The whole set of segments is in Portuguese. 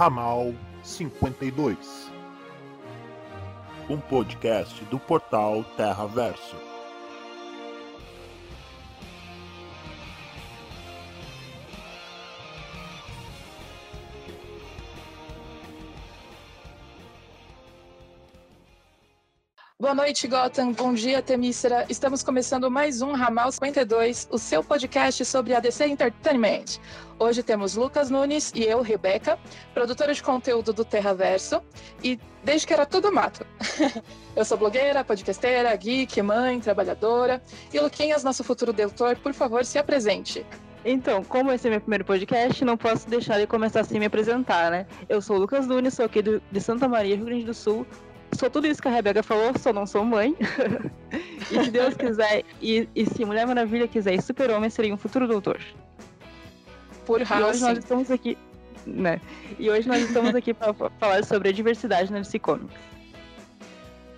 Ramal 52, um podcast do portal Terra Verso. Boa noite, Gotham. Bom dia, Temícera. Estamos começando mais um Ramal 52, o seu podcast sobre a DC Entertainment. Hoje temos Lucas Nunes e eu, Rebeca, produtora de conteúdo do Terraverso, e desde que era tudo mato. eu sou blogueira, podcasteira, geek, mãe, trabalhadora. E Luquinhas, nosso futuro doutor, por favor, se apresente. Então, como esse é meu primeiro podcast, não posso deixar de começar assim me apresentar, né? Eu sou o Lucas Nunes, sou aqui do, de Santa Maria, Rio Grande do Sul, sou tudo isso que a Rebeca falou, só não sou mãe. e se Deus quiser, e, e se Mulher Maravilha quiser e Super-Homem, seria um futuro doutor. Por E hoje nós estamos aqui, né? E hoje nós estamos aqui para falar sobre a diversidade na DC Comics.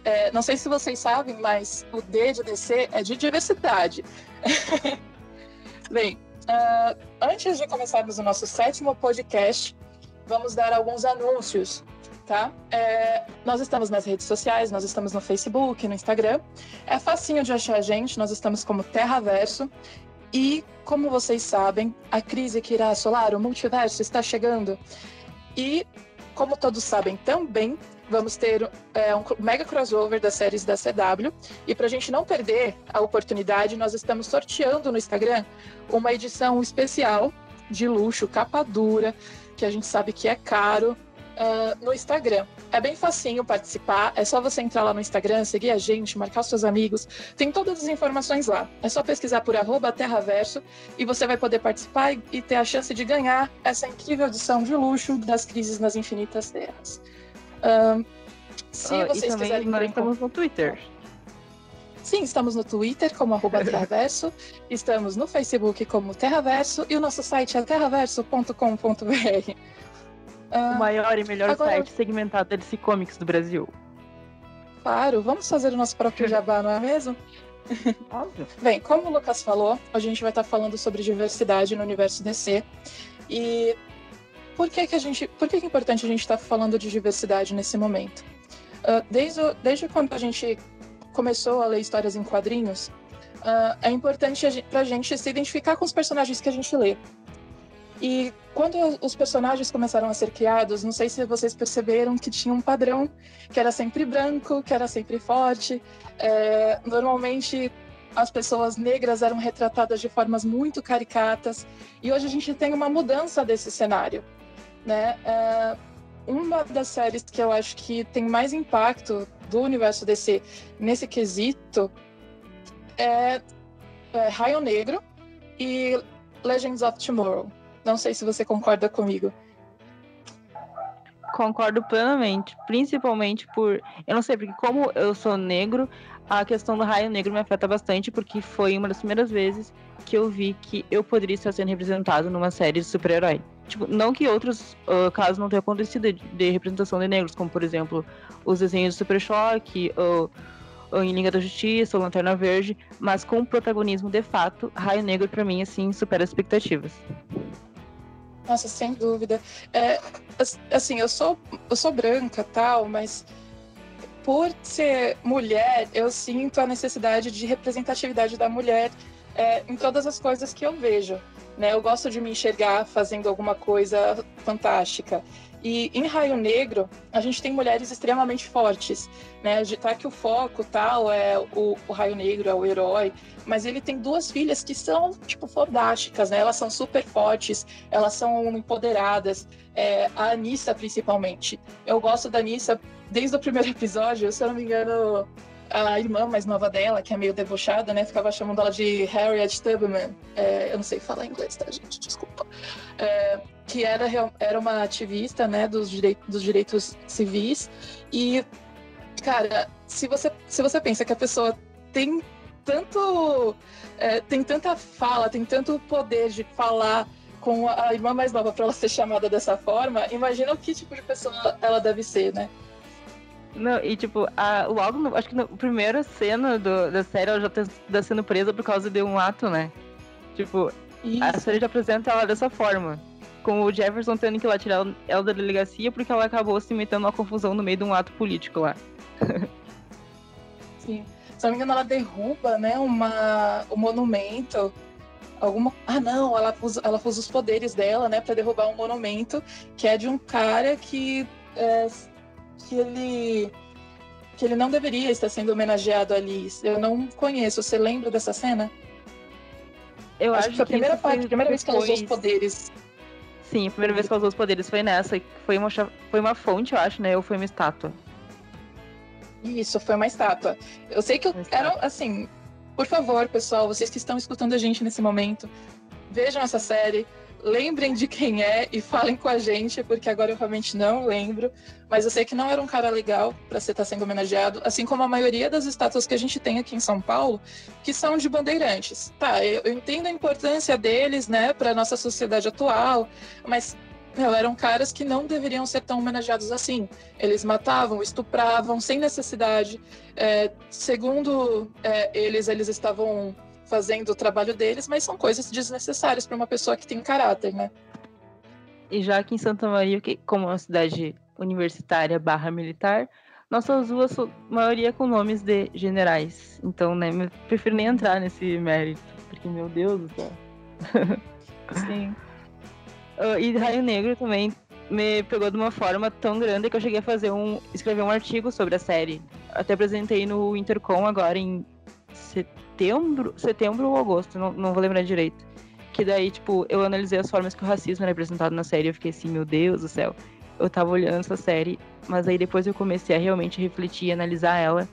É, não sei se vocês sabem, mas o D de DC é de diversidade. Bem, uh, antes de começarmos o nosso sétimo podcast, vamos dar alguns anúncios tá? É, nós estamos nas redes sociais, nós estamos no Facebook, no Instagram. É facinho de achar a gente, nós estamos como Terraverso. E, como vocês sabem, a crise que irá assolar o multiverso está chegando. E, como todos sabem também, vamos ter é, um mega crossover das séries da CW. E para a gente não perder a oportunidade, nós estamos sorteando no Instagram uma edição especial de luxo, capa dura, que a gente sabe que é caro, uh, no Instagram. É bem facinho participar, é só você entrar lá no Instagram, seguir a gente, marcar os seus amigos. Tem todas as informações lá. É só pesquisar por arroba Terraverso e você vai poder participar e ter a chance de ganhar essa incrível edição de luxo das crises nas infinitas terras. Uh, se Ah, vocês e também quiserem. nós estamos no Twitter. Sim, estamos no Twitter como arroba Terraverso, estamos no Facebook como Terraverso e o nosso site é terraverso.com.br. O maior e melhor agora- site segmentado DC Comics do Brasil. Claro, vamos fazer o nosso próprio jabá, não é mesmo? Óbvio. Bem, como o Lucas falou, a gente vai estar falando sobre diversidade no universo DC. E por que, que a gente. Por que, que é importante a gente estar falando de diversidade nesse momento? Ah, desde, o- desde quando a gente começou a ler histórias em quadrinhos, ah, é importante a gen- pra gente se identificar com os personagens que a gente lê. E quando os personagens começaram a ser criados, não sei se vocês perceberam que tinha um padrão, que era sempre branco, que era sempre forte. É, normalmente as pessoas negras eram retratadas de formas muito caricatas. E hoje a gente tem uma mudança desse cenário. Né? É, uma das séries que eu acho que tem mais impacto do universo DC nesse quesito é, é Raio Negro e Legends of Tomorrow. Não sei se você concorda comigo. Concordo plenamente, principalmente por. Eu não sei, porque como eu sou negro, a questão do raio negro me afeta bastante, porque foi uma das primeiras vezes que eu vi que eu poderia estar sendo representado numa série de super-herói. Tipo, não que outros ah, casos não tenham acontecido de, de representação de negros, como por exemplo os desenhos de Super Choque, ou, ou em Liga da Justiça, ou Lanterna Verde, mas com protagonismo de fato, Raio Negro pra mim assim supera as expectativas. Nossa, sem dúvida. É, as- assim, eu sou, eu sou branca tal, mas por ser mulher, eu sinto a necessidade de representatividade da mulher é, em todas as coisas que eu vejo. Né? Eu gosto de me enxergar fazendo alguma coisa fantástica. E em Raio Negro, a gente tem mulheres extremamente fortes. Né? De- Tá que o foco tal é o, o Raio Negro, é o herói, mas ele tem duas filhas que são, tipo, fodásticas, né? Elas são super fortes, elas são empoderadas. É, a Anissa, principalmente. Eu gosto da Anissa desde o primeiro episódio, se eu não me engano, a irmã mais nova dela, que é meio debochada, né? Ficava chamando ela de Harriet Tubman. É, eu não sei falar inglês, tá, gente? Desculpa. É, que era, era uma ativista, né, dos, direi dos direitos civis. E, cara, se você, se você pensa que a pessoa tem tanto. é, tem tanta fala, tem tanto poder de falar com a irmã mais nova para ela ser chamada dessa forma, imagina o que tipo de pessoa ela deve ser, né? Não, e tipo, a, logo, no- acho que na primeira cena do- da série ela já tá, tá sendo presa por causa de um ato, né? Tipo, a Isso. série já apresenta ela dessa forma. Com o Jefferson tendo que ir lá tirar ela da delegacia porque ela acabou se metendo numa confusão no meio de um ato político lá. Sim. Se não me engano, ela derruba, né, uma, o monumento. Alguma. Ah, não, ela usa, ela usa os poderes dela, né, para derrubar um monumento que é de um cara que. É, que ele. que ele não deveria estar sendo homenageado ali. Eu não conheço. Você lembra dessa cena? Eu acho, acho que foi a primeira, parte, a primeira vez que ela usou os poderes. Sim, a primeira vez que ela usou os poderes foi nessa. Foi uma, foi uma fonte, eu acho, né? Ou foi uma estátua? Isso, foi uma estátua. Eu sei que eu era assim. Por favor, pessoal, vocês que estão escutando a gente nesse momento, vejam essa série, lembrem de quem é e falem com a gente, porque agora eu realmente não lembro. Mas eu sei que não era um cara legal para você estar tá sendo homenageado, assim como a maioria das estátuas que a gente tem aqui em São Paulo, que são de bandeirantes. Tá, eu, entendo a importância deles, né, para nossa sociedade atual, mas meu, eram caras que não deveriam ser tão homenageados assim. Eles matavam, estupravam sem necessidade. É, segundo é, eles, eles estavam fazendo o trabalho deles, mas são coisas desnecessárias para uma pessoa que tem caráter, né? E já aqui em Santa Maria, que como é uma cidade universitária barra militar, nossas ruas são maioria com nomes de generais. Então, né, prefiro nem entrar nesse mérito, porque, meu Deus do céu. Sim. Uh, e Raio Negro também me pegou de uma forma tão grande que eu cheguei a fazer um. escrever um artigo sobre a série. Até apresentei no Intercom agora em setembro. Setembro ou agosto, não, não vou lembrar direito. Que daí, tipo, eu analisei as formas que o racismo era representado na série. Eu fiquei assim, meu Deus do céu. Eu tava olhando essa série, mas aí depois eu comecei a realmente refletir e analisar ela.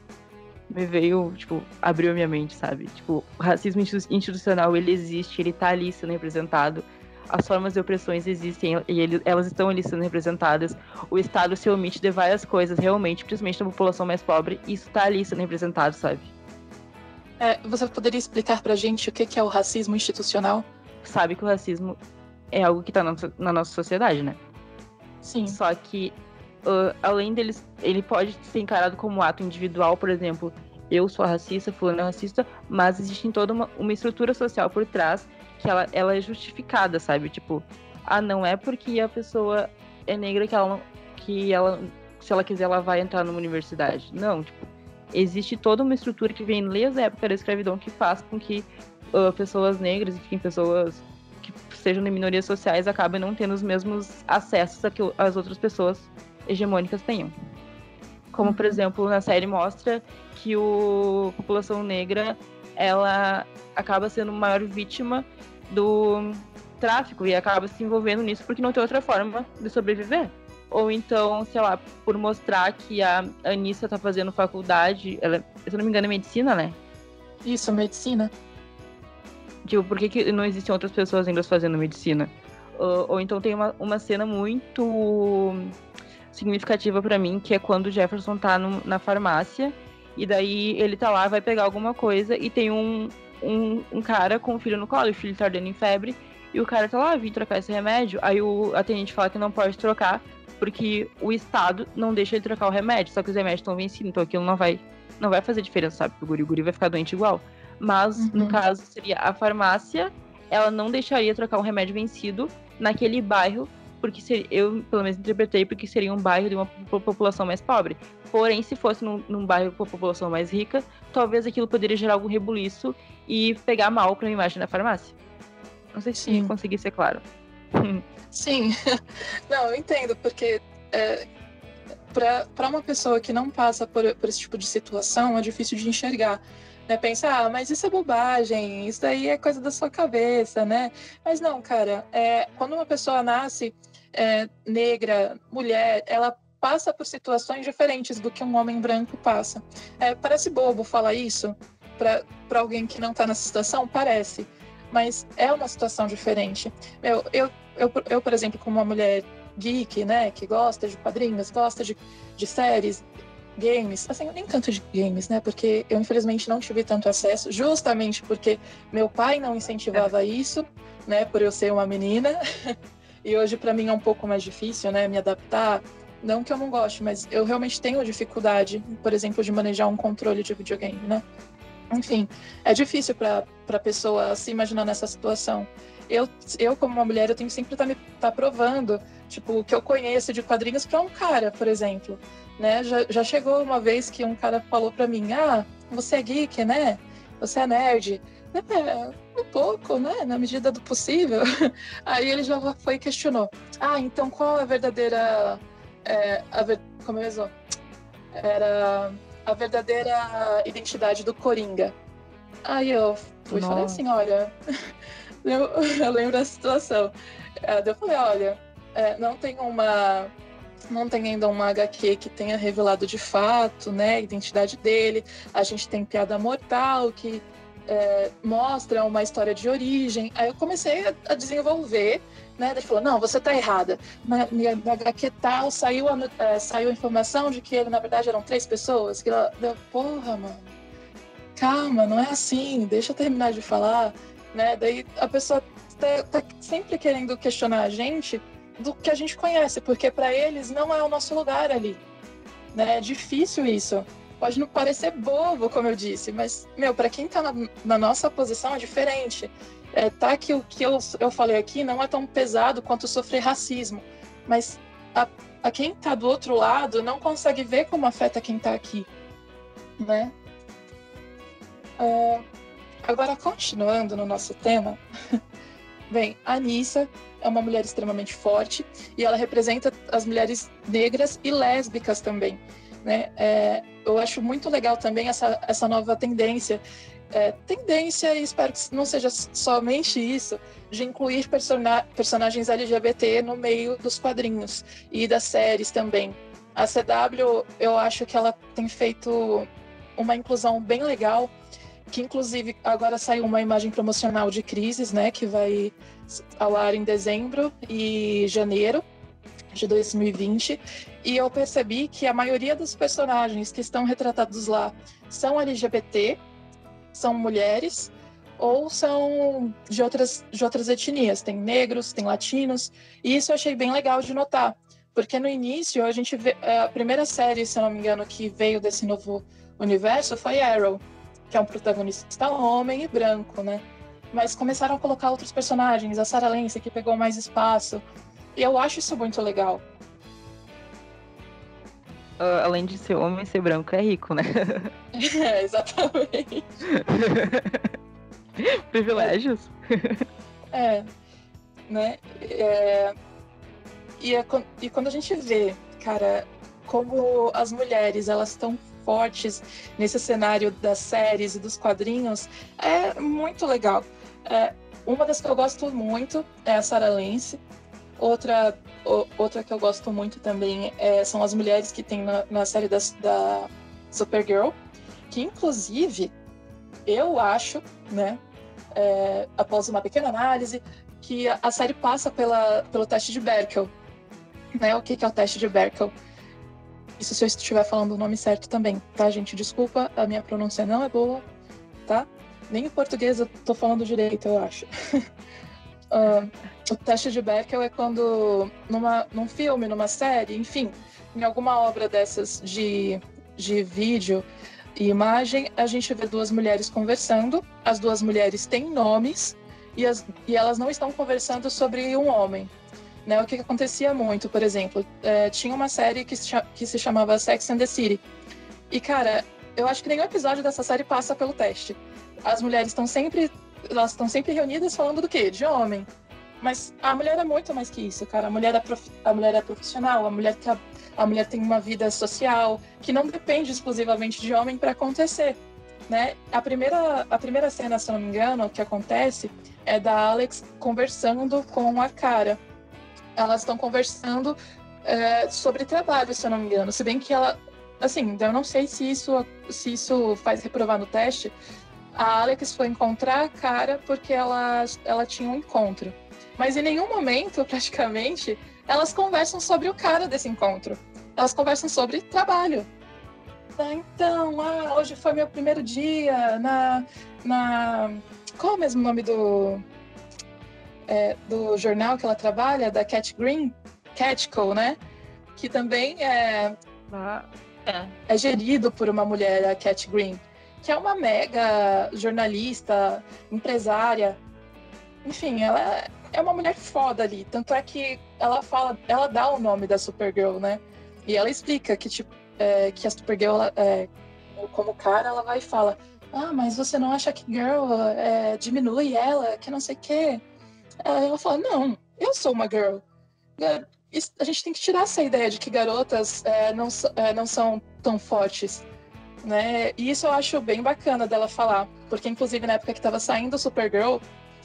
Me veio, tipo, abriu a minha mente, sabe? Tipo, o racismo institucional, ele existe, ele tá ali sendo representado as formas de opressões existem e ele, elas estão ali sendo representadas. O Estado se omite de várias coisas, realmente, principalmente da população mais pobre, isso está ali sendo representado, sabe? É, você poderia explicar pra gente o que é o racismo institucional? Sabe que o racismo é algo que tá na, na nossa sociedade, né? Sim. Só que, uh, além deles, ele pode ser encarado como ato individual, por exemplo, eu sou racista, fulano é racista, mas existe toda uma, uma estrutura social por trás que ela, ela é justificada, sabe? Tipo, ah, não é porque a pessoa é negra que ela, que ela, se ela quiser, ela vai entrar numa universidade. Não, tipo, existe toda uma estrutura que vem desde a época da escravidão que faz com que uh, pessoas negras, enfim, pessoas que sejam de minorias sociais acabem não tendo os mesmos acessos a que as outras pessoas hegemônicas tenham. Como, por uhum. exemplo, na série mostra que o, a população negra ela acaba sendo maior vítima do tráfico e acaba se envolvendo nisso porque não tem outra forma de sobreviver. Ou então, sei lá, por mostrar que a Anissa tá fazendo faculdade, ela, se eu não me engano, é medicina, né? Isso, medicina. Tipo, por que, que não existem outras pessoas ainda fazendo medicina? Ou, ou então tem uma, uma cena muito significativa para mim, que é quando o Jefferson tá no, na farmácia e daí ele tá lá, vai pegar alguma coisa e tem um, um, um cara com o filho no colo, e o filho tá ardendo em febre. E o cara tá lá, vim trocar esse remédio. Aí o atendente fala que não pode trocar, porque o Estado não deixa ele trocar o remédio. Só que os remédios estão vencidos, então aquilo não vai, não vai fazer diferença, sabe? O guri, o guri vai ficar doente igual. Mas, uhum. no caso, seria a farmácia, ela não deixaria trocar um remédio vencido naquele bairro porque seria, eu pelo menos interpretei porque seria um bairro de uma população mais pobre. Porém, se fosse num, num bairro com a população mais rica, talvez aquilo poderia gerar algum rebuliço e pegar mal para a imagem da farmácia. Não sei se Sim. consegui ser claro. Sim, não, eu entendo, porque é, para uma pessoa que não passa por, por esse tipo de situação, é difícil de enxergar né? Pensar, ah, mas isso é bobagem, isso daí é coisa da sua cabeça, né? Mas não, cara, é, quando uma pessoa nasce é, negra, mulher, ela passa por situações diferentes do que um homem branco passa. É, parece bobo falar isso para alguém que não está nessa situação? Parece, mas é uma situação diferente. Eu, eu, eu, eu, por exemplo, como uma mulher geek, né, que gosta de quadrinhos, gosta de, de séries, games, assim, nem tanto de games, né? Porque eu infelizmente não tive tanto acesso, justamente porque meu pai não incentivava isso, né? Por eu ser uma menina. E hoje para mim é um pouco mais difícil, né, me adaptar. Não que eu não goste, mas eu realmente tenho dificuldade, por exemplo, de manejar um controle de videogame, né? Enfim, é difícil para a pessoa se imaginar nessa situação. Eu, eu como uma mulher, eu tenho sempre tá me tá provando, tipo, o que eu conheço de quadrinhos para um cara, por exemplo, né? Já, já chegou uma vez que um cara falou para mim: "Ah, você é geek, né? Você é nerd". É, um pouco, né? Na medida do possível. Aí ele já foi e questionou: "Ah, então qual é a verdadeira é, a ver, como é Era a verdadeira identidade do Coringa. Aí eu fui falei assim, olha, eu, eu, lembro da situação. É, eu falei, olha, é, não tem uma. Não tem ainda uma HQ que tenha revelado de fato, né, a identidade dele. A gente tem Piada Mortal, que é, mostra uma história de origem. Aí eu comecei a, a desenvolver né? Ele falou, não, você está errada. Na, na HQ tal saiu a, é, saiu a informação de que ele, na verdade, eram três pessoas. Que ela deu, porra, mano, calma, não é assim, deixa eu terminar de falar, né? Daí a pessoa tá, tá sempre querendo questionar a gente do que a gente conhece, porque para eles não é o nosso lugar ali, né? É difícil isso. Pode não parecer bobo, como eu disse, mas, meu, para quem está na, na nossa posição é diferente é, tá que o que eu, eu falei aqui não é tão pesado quanto sofrer racismo, mas a, a quem está do outro lado não consegue ver como afeta quem está aqui, né? É, agora, continuando no nosso tema, bem, a Anissa é uma mulher extremamente forte e ela representa as mulheres negras e lésbicas também. Né? É, eu acho muito legal também essa, essa nova tendência é, tendência, e espero que não seja somente isso, de incluir persona personagens LGBT no meio dos quadrinhos e das séries também. A CW, eu acho que ela tem feito uma inclusão bem legal, que inclusive agora saiu uma imagem promocional de Crises, né, que vai ao ar em dezembro e janeiro de 2020, e eu percebi que a maioria dos personagens que estão retratados lá são LGBT, são mulheres ou são de outras, de outras etnias. Tem negros, tem latinos, e isso eu achei bem legal de notar, porque no início a gente vê, é, a primeira série, se eu não me engano, que veio desse novo universo foi Arrow, que é um protagonista homem e branco, né? Mas começaram a colocar outros personagens, a Sarah Lance, que pegou mais espaço, e eu acho isso muito legal. Uh, além de ser homem, ser branco é rico, né? É, exatamente. Privilégios. É, né? É, e, é, e quando a gente vê, cara, como as mulheres elas estão fortes nesse cenário das séries e dos quadrinhos, é muito legal. É, uma das que eu gosto muito é a Sarah Lance. Outra outra que eu gosto muito também é, são as mulheres que tem na, na série das, da Supergirl, que inclusive eu acho, né, é, após uma pequena análise, que a, a, série passa pela, pelo teste de Berkel. Né? O que, que é o teste de Berkel? Isso se eu estiver falando o nome certo também, tá, gente? Desculpa, a minha pronúncia não é boa, tá? Nem em português eu tô falando direito, eu acho. uh, o teste de Bechdel é quando, numa, num filme, numa série, enfim, em alguma obra dessas de, de vídeo e imagem, a gente vê duas mulheres conversando, as duas mulheres têm nomes e, as, e elas não estão conversando sobre um homem. Né? O que, que acontecia muito, por exemplo, é, tinha uma série que se, que se chamava Sex and the City. E, cara, eu acho que nenhum episódio dessa série passa pelo teste. As mulheres estão sempre elas estão sempre reunidas falando do quê? De homem. Mas a mulher é muito mais que isso, cara. A mulher é, prof... a mulher é profissional, a mulher, tá... a mulher tem uma vida social que não depende exclusivamente de homem para acontecer. Né? A, primeira, a primeira cena, se não me engano, que acontece é da Alex conversando com a cara. Elas estão conversando é, sobre trabalho, se eu não me engano. Se bem que ela. Assim, eu não sei se isso, se isso faz reprovar no teste, a Alex foi encontrar a cara porque ela, ela tinha um encontro. Mas em nenhum momento, praticamente, elas conversam sobre o cara desse encontro. Elas conversam sobre trabalho. Ah, então, ah, hoje foi meu primeiro dia na. na qual é o mesmo nome do. É, do jornal que ela trabalha, da Cat Green? Catco, né? Que também é, ah, é. é gerido por uma mulher, a Cat Green. Que é uma mega jornalista, empresária. Enfim, ela é uma mulher foda ali. Tanto é que ela fala, ela dá o nome da Supergirl, né? E ela explica que, tipo, é, que a Supergirl, ela, é, como cara, ela vai e fala: Ah, mas você não acha que girl é, diminui ela, que não sei o quê? Ela fala: Não, eu sou uma girl. A gente tem que tirar essa ideia de que garotas é, não, é, não são tão fortes. Né? E isso eu acho bem bacana dela falar, porque inclusive na época que estava saindo Supergirl,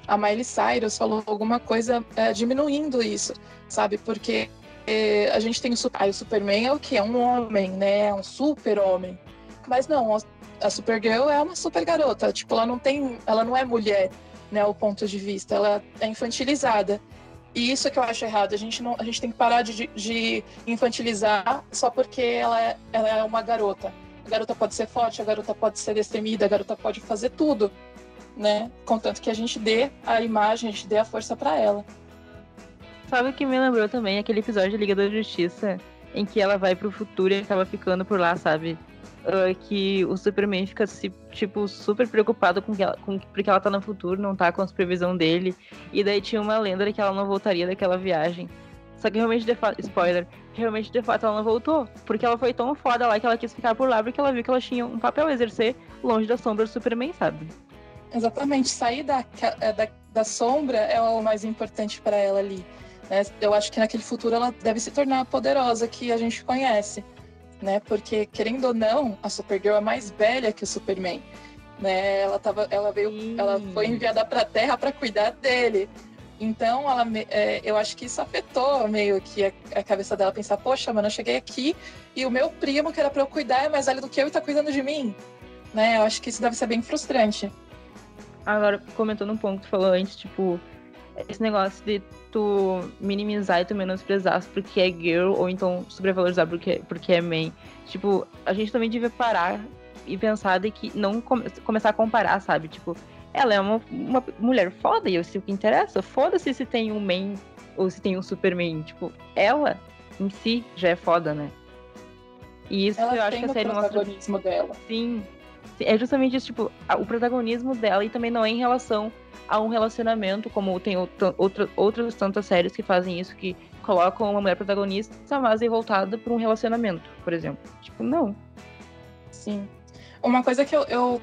a Miley Cyrus falou alguma coisa é, diminuindo isso, sabe? Porque é, a gente tem o, ah, o Superman é o que? É um homem, né? É um super homem. Mas não, a Supergirl é uma super garota. Tipo, ela não tem. Ela não é mulher, né? O ponto de vista. Ela é infantilizada. E isso que eu acho errado. A gente, não, a gente tem que parar de, de infantilizar só porque ela é, ela é uma garota. A garota pode ser forte, a garota pode ser destemida, a garota pode fazer tudo, né? Contanto que a gente dê a imagem, a gente dê a força para ela. Sabe o que me lembrou também? Aquele episódio de Liga da Justiça, em que ela vai pro futuro e acaba ficando por lá, sabe? Uh, que o Superman fica, tipo, super preocupado com que ela, com, porque ela tá no futuro, não tá com a supervisão dele. E daí tinha uma lenda que ela não voltaria daquela viagem. Só que realmente, spoiler, realmente de fato ela não voltou. Porque ela foi tão foda lá que ela quis ficar por lá porque ela viu que ela tinha um papel a exercer longe da sombra do Superman, sabe? Exatamente, sair da, é, da, da sombra é o mais importante para ela ali. Né? Eu acho que naquele futuro ela deve se tornar a poderosa que a gente conhece. Né? Porque, querendo ou não, a Supergirl é mais velha que o Superman. Né? Ela, tava, ela, veio, ela foi enviada para a Terra para cuidar dele. Então, ela, é, eu acho que isso afetou meio que a, a, cabeça dela pensar: poxa, mano, eu cheguei aqui e o meu primo, que era pra eu cuidar, é mais velho do que eu e tá cuidando de mim. Né? Eu acho que isso deve ser bem frustrante. Agora, comentando um ponto que tu falou antes, tipo, esse negócio de tu minimizar e tu menosprezar porque é girl, ou então sobrevalorizar porque, porque é man. Tipo, a gente também devia parar e pensar de que não come, começar a comparar, sabe? Tipo, ela é uma, uma mulher foda e eu sei o que interessa. Foda-se se tem um main ou se tem um Superman. Tipo, ela em si já é foda, né? E isso ela eu acho que a série mostra. O protagonismo dela. Sim. É justamente isso, tipo, o protagonismo dela e também não é em relação a um relacionamento, como tem outra, outras tantas séries que fazem isso, que colocam uma mulher protagonista, mas é voltada para um relacionamento, por exemplo. Tipo, não. Sim. Uma coisa que eu, eu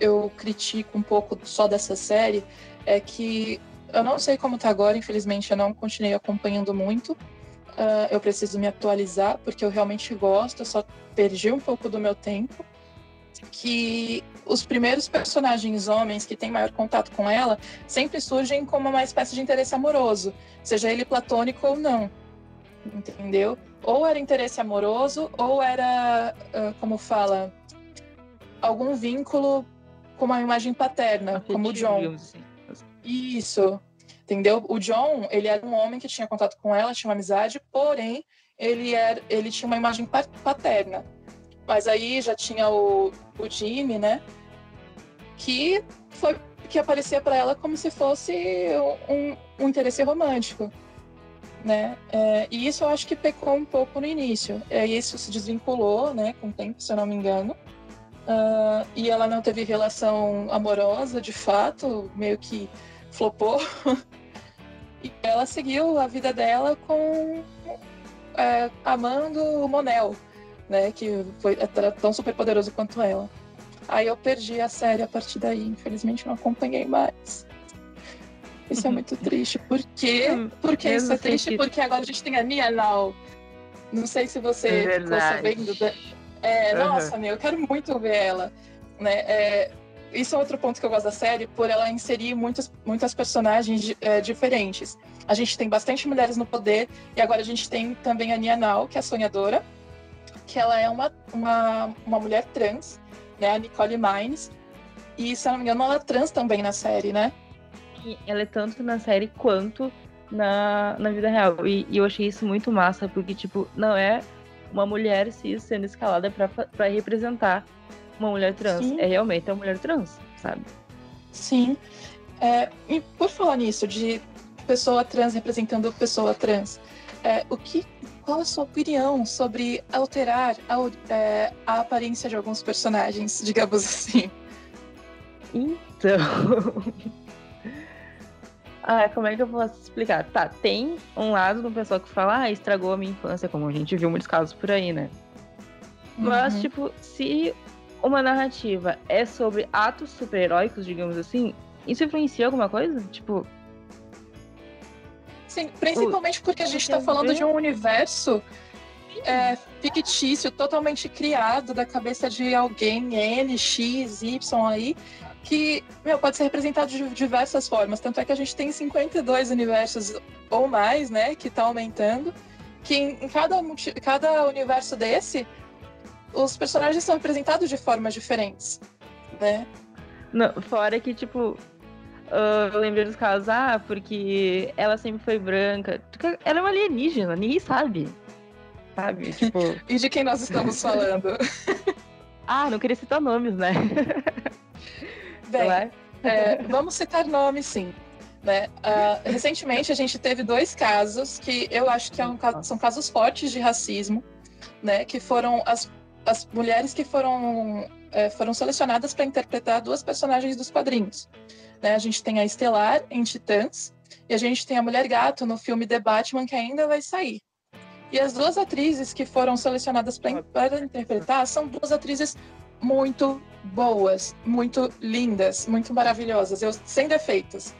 eu critico um pouco só dessa série é que eu não sei como tá agora, infelizmente eu não continuei acompanhando muito. Uh, eu preciso me atualizar porque eu realmente gosto, eu só perdi um pouco do meu tempo. Que os primeiros personagens homens que têm maior contato com ela sempre surgem como uma espécie de interesse amoroso, seja ele platônico ou não, entendeu? Ou era interesse amoroso, ou era, uh, como fala, algum vínculo com uma imagem paterna, Afetivo, como o John. Assim. Isso, entendeu? O John, ele era um homem que tinha contato com ela, tinha uma amizade, porém, ele, era, ele tinha uma imagem paterna. Mas aí já tinha o, o Jimmy, né? Que foi que aparecia para ela como se fosse um, um interesse romântico, né? É, e isso eu acho que pecou um pouco no início. É, isso se desvinculou, né, com o tempo, se eu não me engano. Uh, e ela não teve relação amorosa, de fato, meio que flopou. e ela seguiu a vida dela com é, amando o Monel, né? Que foi era tão super poderoso quanto ela. Aí eu perdi a série a partir daí, infelizmente não acompanhei mais. Isso é muito triste. Por quê? Porque isso é triste? Porque agora a gente tem a Nia Now. Não sei se você é ficou sabendo. É, uhum. Nossa, meu, eu quero muito ver ela. Né? É, isso é outro ponto que eu gosto da série, por ela inserir muitas, muitas personagens é, diferentes. A gente tem bastante mulheres no poder, e agora a gente tem também a Nia Nal, que é a sonhadora, que ela é uma, uma, uma mulher trans, né? A Nicole Mines. E, se eu não me engano, ela é trans também na série, né? Ela é tanto na série quanto na, na vida real. E, e eu achei isso muito massa, porque, tipo, não é uma mulher cis sendo escalada para representar uma mulher trans. Sim. É realmente uma mulher trans, sabe? Sim. É, e por falar nisso, de pessoa trans representando pessoa trans, é, o que, qual a sua opinião sobre alterar a, é, a aparência de alguns personagens, digamos assim? Então. ah, como é que eu posso explicar? Tá, tem um lado do pessoal que fala, ah, estragou a minha infância, como a gente viu muitos casos por aí, né? Mas, uhum. tipo, se uma narrativa é sobre atos super-heróicos, digamos assim, isso influencia alguma coisa? Tipo. Sim, principalmente porque a gente está falando de um universo é, fictício, totalmente criado da cabeça de alguém, N, X, Y aí, que meu, pode ser representado de diversas formas. Tanto é que a gente tem 52 universos ou mais, né, que está aumentando, que em cada, cada universo desse os personagens são representados de formas diferentes, né? Não, fora que, tipo, uh, eu lembrei dos casos, ah, porque ela sempre foi branca. Ela é uma alienígena, ninguém sabe. Sabe? Tipo... e de quem nós estamos falando? ah, não queria citar nomes, né? Bem, é, vamos citar nomes, sim. Né? Uh, recentemente a gente teve dois casos que eu acho que é um, são casos fortes de racismo, né? Que foram as as mulheres que foram, é, foram selecionadas para interpretar duas personagens dos quadrinhos. Né? A gente tem a Estelar em Titãs e a gente tem a Mulher Gato no filme The Batman que ainda vai sair. E as duas atrizes que foram selecionadas para interpretar são duas atrizes muito boas, muito lindas, muito maravilhosas, eu, sem defeitos.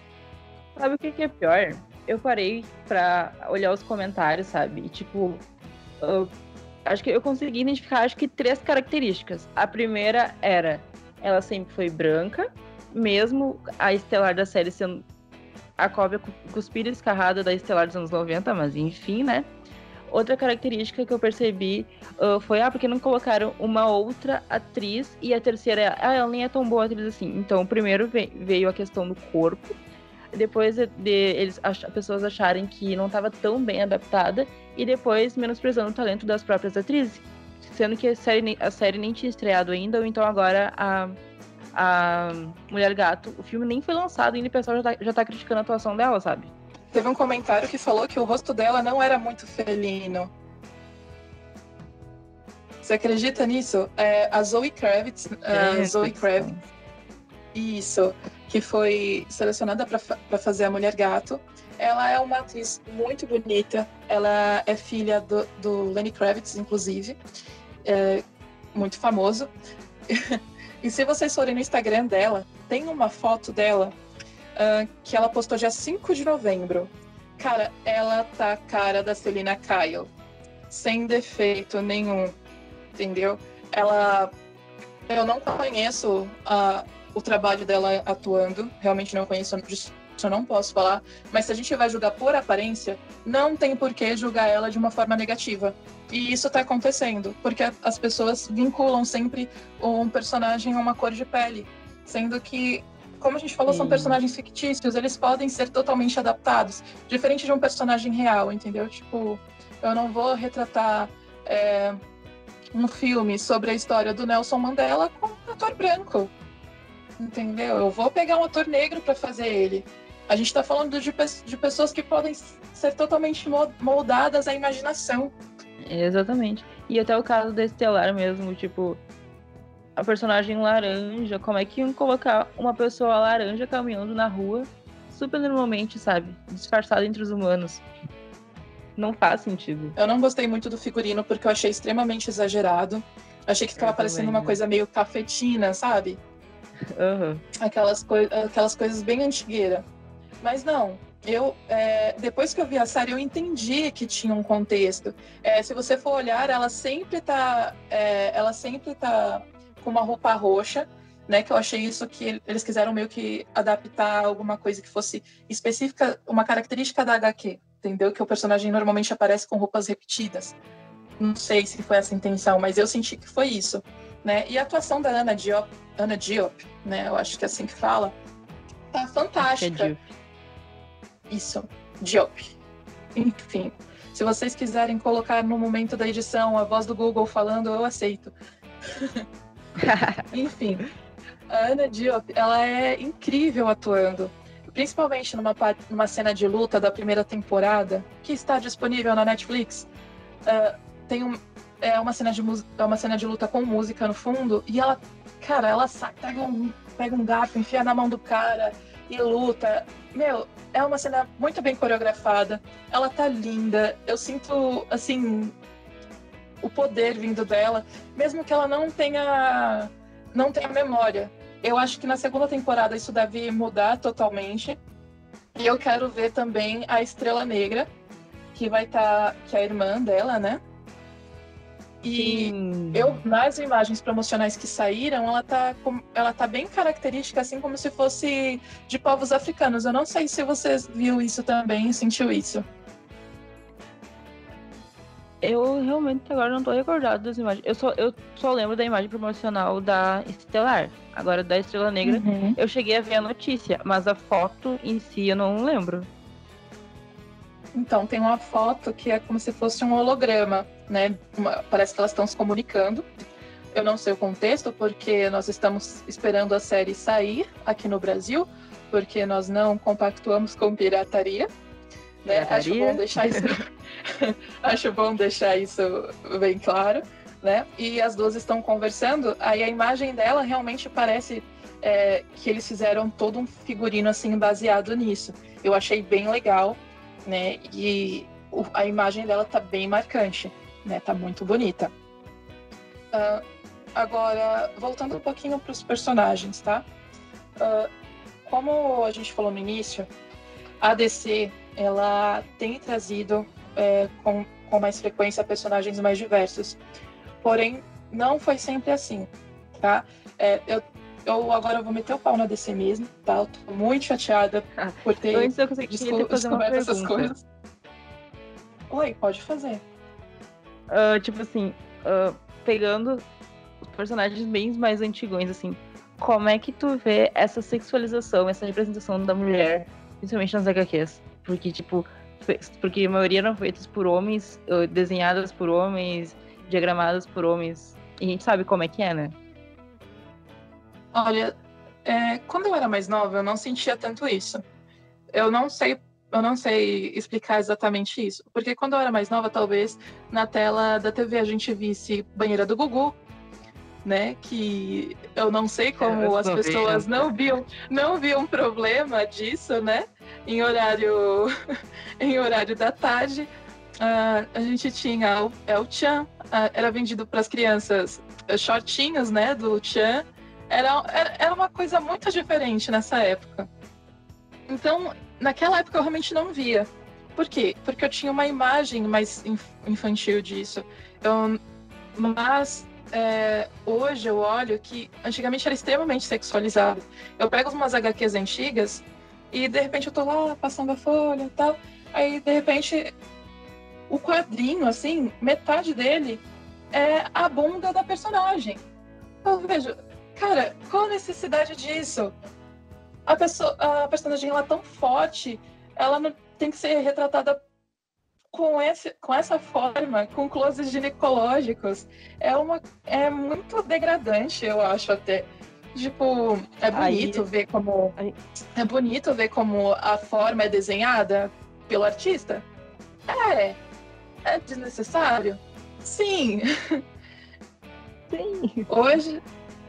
Sabe o que, é pior? Eu parei para olhar os comentários, sabe? E, tipo, acho que eu consegui identificar acho que três características. A primeira era ela sempre foi branca, mesmo a estelar da série sendo a cópia cuspida e escarrada da estelar dos anos 90, mas enfim, né? Outra característica que eu percebi uh, foi, ah, porque não colocaram uma outra atriz? E a terceira é, ah, ela nem é tão boa atriz assim. Então, primeiro veio a questão do corpo, depois de, de eles as pessoas acharem que não estava tão bem adaptada e depois menosprezando o talento das próprias atrizes, sendo que a série, a série nem tinha estreado ainda, ou então agora a, a Mulher Gato, o filme nem foi lançado ainda e o pessoal já tá, já tá criticando a atuação dela, sabe? Teve um comentário que falou que o rosto dela não era muito felino. Você acredita nisso? É, a Zoe Kravitz, é, a Zoe Kravitz, isso que foi selecionada para fazer a Mulher Gato. Ela é uma atriz muito bonita. Ela é filha do, do Lenny Kravitz, inclusive, é muito famoso. e se vocês forem no Instagram dela, tem uma foto dela uh, que ela postou dia 5 de novembro. Cara, ela tá a cara da Selina Kyle, sem defeito nenhum, entendeu? Ela. Eu não conheço o trabalho dela atuando. Realmente não conheço eu não posso falar. Mas se a gente vai julgar por aparência, não tem por que julgar ela de uma forma negativa. E isso está acontecendo, porque as pessoas vinculam sempre um personagem a uma cor de pele, sendo que como a gente falou, Sim. são personagens fictícios, eles podem ser totalmente adaptados, diferente de um personagem real, entendeu? Tipo, eu não vou retratar é, um filme sobre a história do Nelson Mandela com um ator branco entendeu? Eu vou pegar um ator negro para fazer ele. A gente está falando de, de pessoas que podem ser totalmente moldadas à imaginação. Exatamente. E até o caso da Estelar mesmo, tipo, a personagem laranja, como é que iam colocar uma pessoa laranja caminhando na rua super normalmente, sabe? Disfarçada entre os humanos. Não faz sentido. Eu não gostei muito do figurino porque eu achei extremamente exagerado. Achei que ficava parecendo uma coisa meio cafetina, sabe? Uhum. Aquelas, coi aquelas coisas bem antigueiras. Mas não, eu é, depois que eu vi a série eu entendi que tinha um contexto é, se você for olhar ela sempre tá é, ela sempre tá com uma roupa roxa né que eu achei isso que eles quiseram meio que adaptar alguma coisa que fosse específica uma característica da HQ entendeu que o personagem normalmente aparece com roupas repetidas não sei se foi essa a intenção mas eu senti que foi isso né e a atuação da Ana Diop Ana Diop, né? Eu acho que é assim que fala. Tá fantástica. Isso, Diop. Enfim, se vocês quiserem colocar no momento da edição a voz do Google falando, eu aceito. Enfim, a Ana Diop, ela é incrível atuando. Principalmente numa, numa cena de luta da primeira temporada, que está disponível na Netflix. Uh, tem um, é uma cena de é uma cena de luta com música no fundo e ela, cara, ela sai, pega um, pega um garfo, enfia na mão do cara e luta. Meu, é uma cena muito bem coreografada. Ela tá linda. Eu sinto assim o poder vindo dela, mesmo que ela não tenha não tenha memória. Eu acho que na segunda temporada isso deve mudar totalmente. E eu quero ver também a Estrela Negra, que vai estar, tá, que é a irmã dela, né? E Sim. eu, nas imagens promocionais que saíram, ela tá, ela tá bem característica, assim como se fosse de povos africanos. Eu não sei se você viu isso também, sentiu isso. Eu realmente agora não tô recordado das imagens. Eu só, eu só lembro da imagem promocional da Estelar. Agora, da Estrela Negra, uhum. eu cheguei a ver a notícia, mas a foto em si eu não lembro. Então, tem uma foto que é como se fosse um holograma, né? Uma, parece que elas estão se comunicando. Eu não sei o contexto, porque nós estamos esperando a série sair aqui no Brasil, porque nós não compactuamos com pirataria. Né? Acho bom deixar isso. Acho bom deixar isso bem claro, né? E as duas estão conversando. Aí a imagem dela realmente parece é, que eles fizeram todo um figurino assim baseado nisso. Eu achei bem legal, né? E o, a imagem dela tá bem marcante, né? Tá muito bonita. Uh, agora, voltando um pouquinho para os personagens, tá? Uh, como a gente falou no início, a DC ela tem trazido é, com, com mais frequência personagens mais diversos. Porém, não foi sempre assim, tá? É, eu, eu agora vou meter o pau na DC mesmo, tá? Eu tô muito chateada ah, por ter Antes eu descoberto essas coisas. Oi, pode fazer. Uh, tipo assim, uh, pegando os personagens bem mais antigões, assim, como é que tu vê essa sexualização, essa representação da mulher, principalmente nas HQs? Porque, tipo, porque a maioria eram feitas por homens, desenhadas por homens, diagramadas por homens. E a gente sabe como é que é, né? Olha, é, quando eu era mais nova, eu não sentia tanto isso. Eu não sei, eu não sei explicar exatamente isso, porque quando eu era mais nova, talvez na tela da TV a gente visse banheira do Gugu, né? Que eu não sei como é, as pessoas não viam, não viam problema disso, né? Em horário, em horário da tarde, uh, a gente tinha o El Chan, uh, era vendido para as crianças uh, shortinhos, né? Do Chan. Era, era, era uma coisa muito diferente nessa época. Então, naquela época eu realmente não via. Por quê? Porque eu tinha uma imagem mais infantil disso. Eu, mas é, hoje eu olho que antigamente era extremamente sexualizado. Eu pego umas HQs antigas e de repente eu tô lá passando a folha e tal. Aí de repente o quadrinho, assim, metade dele é a bunda da personagem. Eu vejo, cara, qual a necessidade disso? A, pessoa, a personagem ela é tão forte, ela não tem que ser retratada com, esse, com essa forma, com closes ginecológicos, é, uma, é muito degradante, eu acho até. Tipo, é bonito Aí... ver como. Aí... É bonito ver como a forma é desenhada pelo artista? É. É desnecessário? Sim. Sim. Hoje,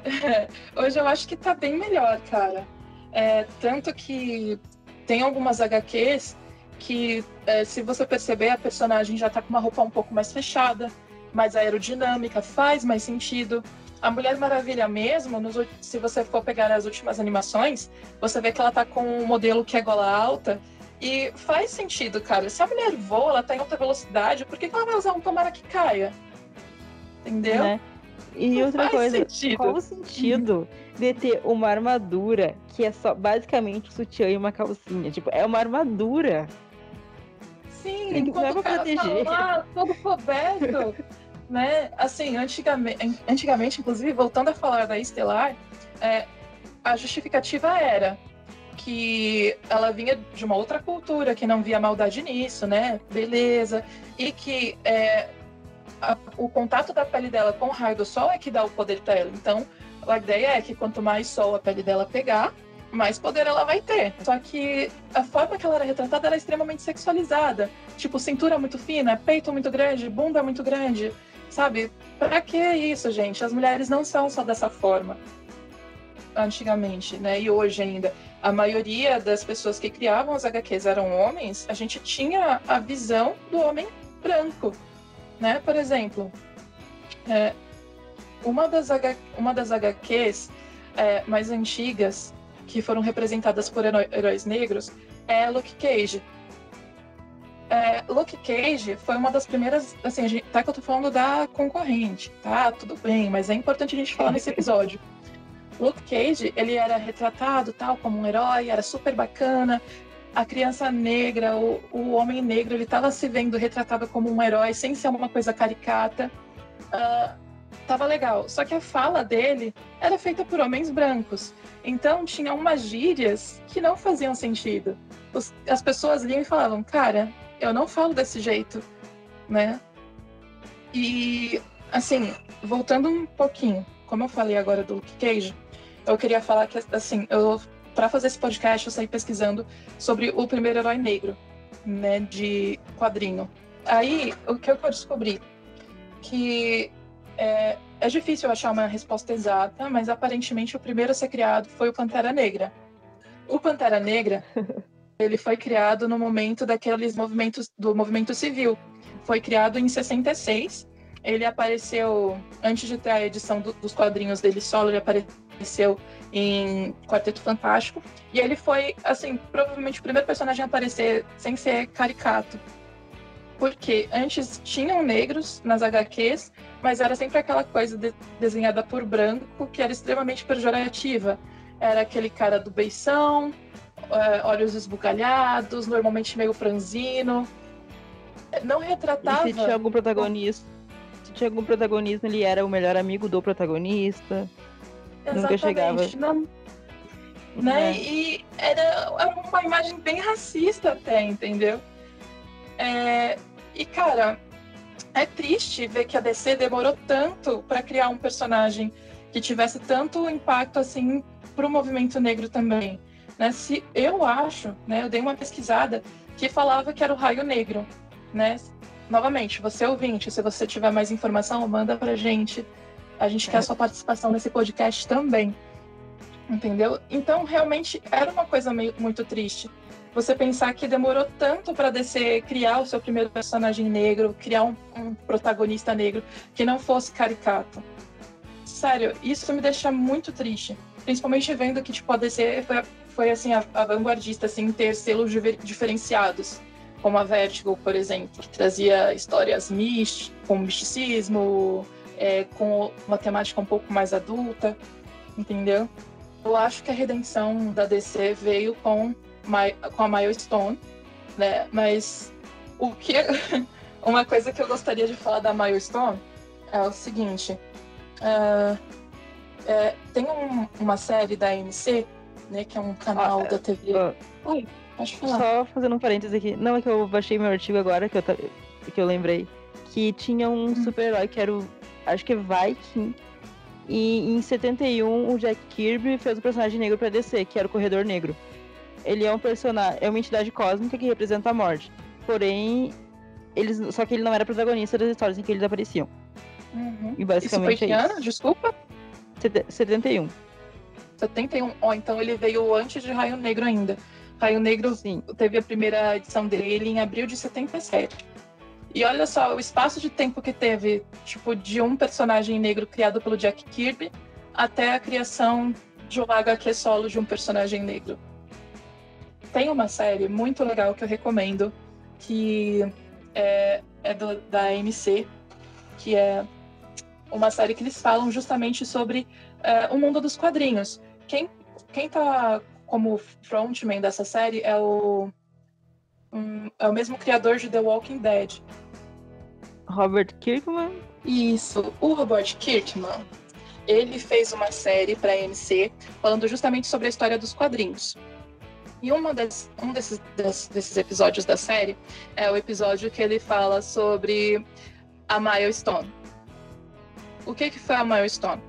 é, hoje eu acho que tá bem melhor, cara. É, tanto que tem algumas HQs que, é, se você perceber, a personagem já tá com uma roupa um pouco mais fechada, mais aerodinâmica, faz mais sentido. A Mulher Maravilha mesmo, nos, se você for pegar as últimas animações, você vê que ela tá com um modelo que é gola alta. E faz sentido, cara. Se a mulher voa, ela tá em alta velocidade, por que, que ela vai usar um tomara que caia? Entendeu? Né? E Não outra coisa, sentido. qual o sentido de ter uma armadura que é só basicamente um sutiã e uma calcinha? Tipo, é uma armadura. Sim, Tem que quando o cara proteger. tá lá, todo coberto, né? Assim, antigamente, antigamente, inclusive, voltando a falar da Estelar, é, a justificativa era que ela vinha de uma outra cultura, que não via maldade nisso, né? Beleza. E que é, a, o contato da pele dela com o raio do sol é que dá o poder para ela. Então, a ideia é que quanto mais sol a pele dela pegar, mais poder ela vai ter. Só que a forma que ela era retratada era extremamente sexualizada. Tipo, cintura muito fina, peito muito grande, bunda muito grande. Sabe? Pra que isso, gente? As mulheres não são só dessa forma. Antigamente, né? E hoje ainda. A maioria das pessoas que criavam as HQs eram homens. A gente tinha a visão do homem branco, né? Por exemplo, é, uma, das H, uma das HQs é, mais antigas que foram representadas por heróis negros é Luke Cage. É, Luke Cage foi uma das primeiras, assim, gente, tá que eu tô falando da concorrente, tá? Tudo bem, mas é importante a gente falar nesse episódio. Luke Cage, ele era retratado tal como um herói, era super bacana. A criança negra, o, o homem negro, ele estava se vendo retratado como um herói, sem ser uma coisa caricata. Uh, tava legal. Só que a fala dele era feita por homens brancos. Então tinha umas gírias que não faziam sentido. Os, as pessoas liam e falavam, cara, eu não falo desse jeito, né? E assim, voltando um pouquinho, como eu falei agora do Luke Cage, eu queria falar que assim, eu para fazer esse podcast eu saí pesquisando sobre o primeiro herói negro, né, de quadrinho. Aí o que eu descobri que é, é difícil achar uma resposta exata, mas aparentemente o primeiro a ser criado foi o Pantera Negra. O Pantera Negra, ele foi criado no momento daqueles movimentos do movimento civil. Foi criado em 66. Ele apareceu antes de ter a edição do, dos quadrinhos dele solo, ele apareceu em Quarteto Fantástico. E ele foi, assim, provavelmente o primeiro personagem a aparecer sem ser caricato porque antes tinham negros nas HQs, mas era sempre aquela coisa de, desenhada por branco que era extremamente pejorativa. Era aquele cara do beição, é, olhos esbugalhados, normalmente meio franzino. Não retratava. E se tinha algum protagonista, se tinha algum protagonismo, ele era o melhor amigo do protagonista. Exatamente. Nunca chegava. Não, né? É. E era, era uma imagem bem racista até, entendeu? É, e, cara, é triste ver que a DC demorou tanto para criar um personagem que tivesse tanto impacto assim para o movimento negro também. Né? Se eu acho, né, eu dei uma pesquisada que falava que era o Raio Negro, né? Novamente, você ouvinte, se você tiver mais informação, manda pra gente. A gente é. quer a sua participação nesse podcast também. Entendeu? Então, realmente era uma coisa meio, muito triste você pensar que demorou tanto para DC criar o seu primeiro personagem negro, criar um, um, protagonista negro que não fosse caricato. Sério, isso me deixa muito triste. Principalmente vendo que tipo, a DC foi, foi assim, a, a vanguardista assim, ter selos diferenciados, como a Vertigo, por exemplo, que trazia histórias místicas, com misticismo, é, com uma temática um pouco mais adulta, entendeu? Eu acho que a redenção da DC veio com com a Milestone, né? Mas o que uma coisa que eu gostaria de falar da Milestone é o seguinte: uh, é, tem um, uma série da AMC, né? Que é um canal ah, da TV. Uh, Oi, pode falar. Só fazendo um parênteses aqui. Não, é que eu baixei meu artigo agora, que eu, que eu lembrei. Que tinha um hum. super-herói que era o. Acho que é Viking. E em 71, o Jack Kirby fez o personagem negro pra DC, que era o Corredor Negro ele é um personagem, é uma entidade cósmica que representa a morte. Porém, eles, só que ele não era protagonista das histórias em que eles apareciam. Uhum. E basicamente isso foi que é ano? Desculpa? 71. 71. Ó, oh, então ele veio antes de Raio Negro ainda. Raio Negro Sim. teve a primeira edição dele em abril de 77. E olha só o espaço de tempo que teve, tipo, de um personagem negro criado pelo Jack Kirby até a criação de um HQ solo de um personagem negro. Tem uma série muito legal que eu recomendo, que é, é do, da AMC, que é uma série que eles falam justamente sobre é, o mundo dos quadrinhos. Quem, quem tá como frontman dessa série é o, um, é o mesmo criador de The Walking Dead. Robert Kirkman? Isso, o Robert Kirkman. Ele fez uma série para a AMC falando justamente sobre a história dos quadrinhos. E uma das, um desses, desses episódios da série é o episódio que ele fala sobre a Milestone. O que, que foi a Milestone?